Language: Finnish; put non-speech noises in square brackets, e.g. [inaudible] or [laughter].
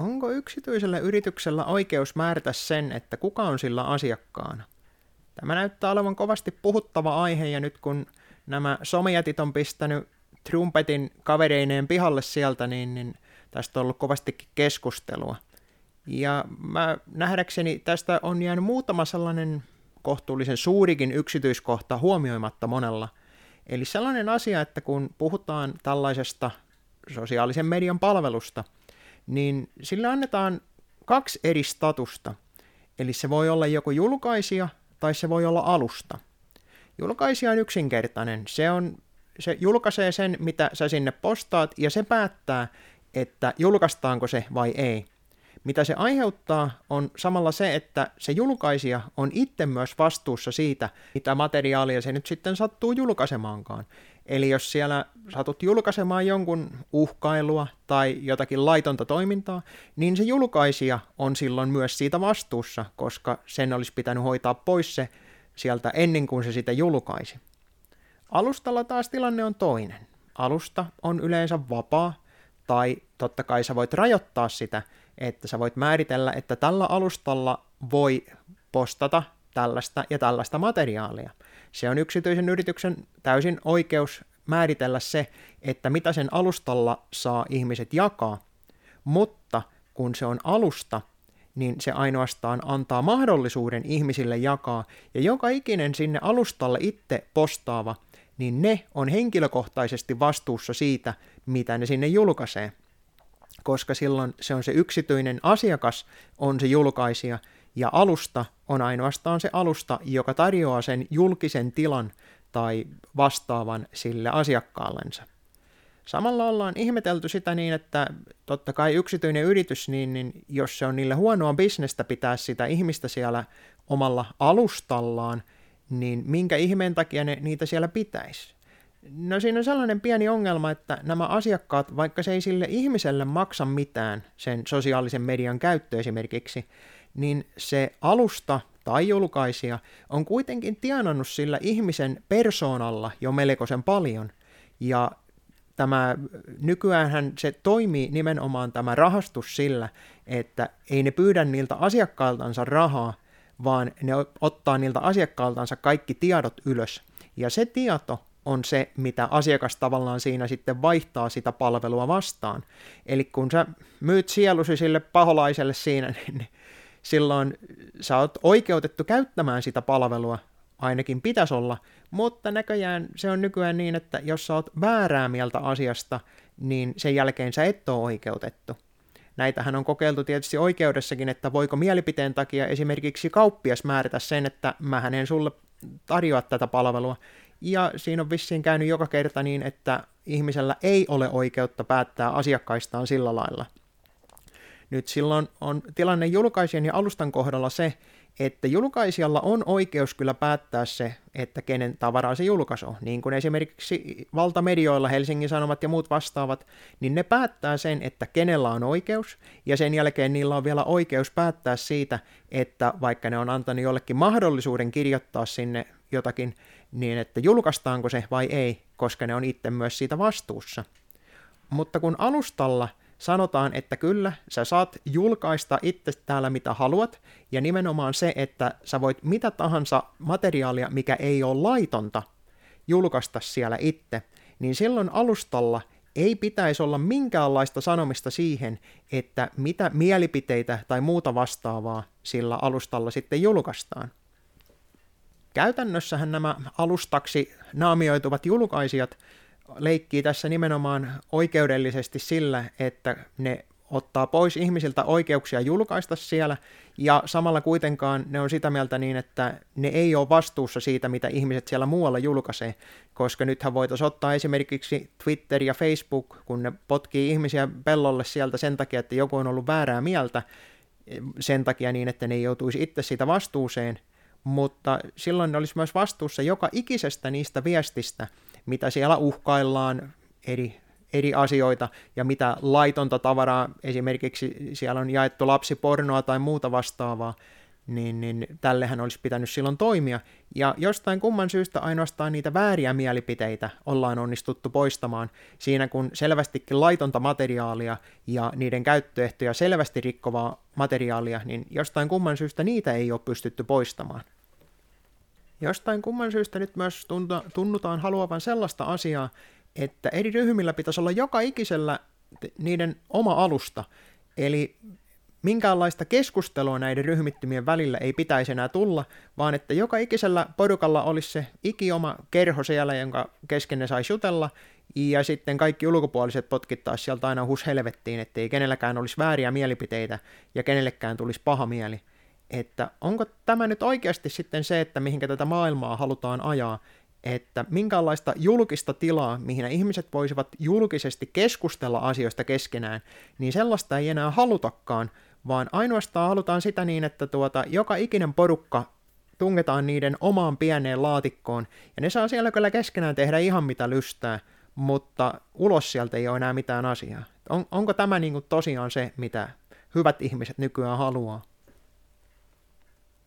Onko yksityisellä yrityksellä oikeus määrätä sen, että kuka on sillä asiakkaana? Tämä näyttää olevan kovasti puhuttava aihe, ja nyt kun nämä somejätit on pistänyt trumpetin kavereineen pihalle sieltä, niin, niin tästä on ollut kovastikin keskustelua. Ja mä nähdäkseni tästä on jäänyt muutama sellainen kohtuullisen suurikin yksityiskohta huomioimatta monella. Eli sellainen asia, että kun puhutaan tällaisesta sosiaalisen median palvelusta, niin sille annetaan kaksi eri statusta. Eli se voi olla joko julkaisija tai se voi olla alusta. Julkaisija on yksinkertainen. Se, on, se julkaisee sen, mitä sä sinne postaat, ja se päättää, että julkaistaanko se vai ei. Mitä se aiheuttaa on samalla se, että se julkaisija on itse myös vastuussa siitä, mitä materiaalia se nyt sitten sattuu julkaisemaankaan. Eli jos siellä satut julkaisemaan jonkun uhkailua tai jotakin laitonta toimintaa, niin se julkaisija on silloin myös siitä vastuussa, koska sen olisi pitänyt hoitaa pois se sieltä ennen kuin se sitä julkaisi. Alustalla taas tilanne on toinen. Alusta on yleensä vapaa, tai totta kai sä voit rajoittaa sitä, että sä voit määritellä, että tällä alustalla voi postata tällaista ja tällaista materiaalia. Se on yksityisen yrityksen täysin oikeus määritellä se, että mitä sen alustalla saa ihmiset jakaa, mutta kun se on alusta, niin se ainoastaan antaa mahdollisuuden ihmisille jakaa, ja joka ikinen sinne alustalle itse postaava, niin ne on henkilökohtaisesti vastuussa siitä, mitä ne sinne julkaisee koska silloin se on se yksityinen asiakas, on se julkaisija, ja alusta on ainoastaan se alusta, joka tarjoaa sen julkisen tilan tai vastaavan sille asiakkaallensa. Samalla ollaan ihmetelty sitä niin, että totta kai yksityinen yritys, niin, niin jos se on niille huonoa bisnestä pitää sitä ihmistä siellä omalla alustallaan, niin minkä ihmeen takia ne niitä siellä pitäisi? No siinä on sellainen pieni ongelma, että nämä asiakkaat, vaikka se ei sille ihmiselle maksa mitään, sen sosiaalisen median käyttö esimerkiksi, niin se alusta tai julkaisija on kuitenkin tienannut sillä ihmisen persoonalla jo melkoisen paljon. Ja tämä, nykyään se toimii nimenomaan tämä rahastus sillä, että ei ne pyydä niiltä asiakkailtansa rahaa, vaan ne ottaa niiltä asiakkailtansa kaikki tiedot ylös. Ja se tieto on se, mitä asiakas tavallaan siinä sitten vaihtaa sitä palvelua vastaan. Eli kun sä myyt sielusi sille paholaiselle siinä, [laughs] niin silloin sä oot oikeutettu käyttämään sitä palvelua, ainakin pitäisi olla, mutta näköjään se on nykyään niin, että jos sä oot väärää mieltä asiasta, niin sen jälkeen sä et ole oikeutettu. Näitähän on kokeiltu tietysti oikeudessakin, että voiko mielipiteen takia esimerkiksi kauppias määrätä sen, että mä en sulle tarjoa tätä palvelua, ja siinä on vissiin käynyt joka kerta niin, että ihmisellä ei ole oikeutta päättää asiakkaistaan sillä lailla. Nyt silloin on tilanne julkaisijan ja alustan kohdalla se, että julkaisijalla on oikeus kyllä päättää se, että kenen tavaraa se julkaisu. Niin kuin esimerkiksi valtamedioilla, Helsingin Sanomat ja muut vastaavat, niin ne päättää sen, että kenellä on oikeus, ja sen jälkeen niillä on vielä oikeus päättää siitä, että vaikka ne on antanut jollekin mahdollisuuden kirjoittaa sinne jotakin, niin että julkaistaanko se vai ei, koska ne on itse myös siitä vastuussa. Mutta kun alustalla sanotaan, että kyllä, sä saat julkaista itse täällä mitä haluat, ja nimenomaan se, että sä voit mitä tahansa materiaalia, mikä ei ole laitonta, julkaista siellä itse, niin silloin alustalla ei pitäisi olla minkäänlaista sanomista siihen, että mitä mielipiteitä tai muuta vastaavaa sillä alustalla sitten julkaistaan. Käytännössähän nämä alustaksi naamioituvat julkaisijat leikkii tässä nimenomaan oikeudellisesti sillä, että ne ottaa pois ihmisiltä oikeuksia julkaista siellä, ja samalla kuitenkaan ne on sitä mieltä niin, että ne ei ole vastuussa siitä, mitä ihmiset siellä muualla julkaisee, koska nythän voitaisiin ottaa esimerkiksi Twitter ja Facebook, kun ne potkii ihmisiä pellolle sieltä sen takia, että joku on ollut väärää mieltä, sen takia niin, että ne ei joutuisi itse siitä vastuuseen, mutta silloin ne olisi myös vastuussa joka ikisestä niistä viestistä, mitä siellä uhkaillaan eri, eri asioita ja mitä laitonta tavaraa, esimerkiksi siellä on jaettu lapsipornoa tai muuta vastaavaa, niin, niin tällehän olisi pitänyt silloin toimia. Ja jostain kumman syystä ainoastaan niitä vääriä mielipiteitä ollaan onnistuttu poistamaan siinä, kun selvästikin laitonta materiaalia ja niiden käyttöehtoja selvästi rikkovaa materiaalia, niin jostain kumman syystä niitä ei ole pystytty poistamaan. Jostain kumman syystä nyt myös tunnutaan haluavan sellaista asiaa, että eri ryhmillä pitäisi olla joka ikisellä niiden oma alusta. Eli minkäänlaista keskustelua näiden ryhmittymien välillä ei pitäisi enää tulla, vaan että joka ikisellä porukalla olisi se ikioma kerho siellä, jonka kesken ne saisi jutella, ja sitten kaikki ulkopuoliset potkittaisi sieltä aina hus helvettiin, ettei kenelläkään olisi vääriä mielipiteitä ja kenellekään tulisi paha mieli. Että onko tämä nyt oikeasti sitten se, että mihinkä tätä maailmaa halutaan ajaa, että minkälaista julkista tilaa, mihin ihmiset voisivat julkisesti keskustella asioista keskenään, niin sellaista ei enää halutakaan, vaan ainoastaan halutaan sitä niin, että tuota, joka ikinen porukka tungetaan niiden omaan pieneen laatikkoon, ja ne saa siellä kyllä keskenään tehdä ihan mitä lystää, mutta ulos sieltä ei ole enää mitään asiaa. On, onko tämä niin kuin tosiaan se, mitä hyvät ihmiset nykyään haluaa?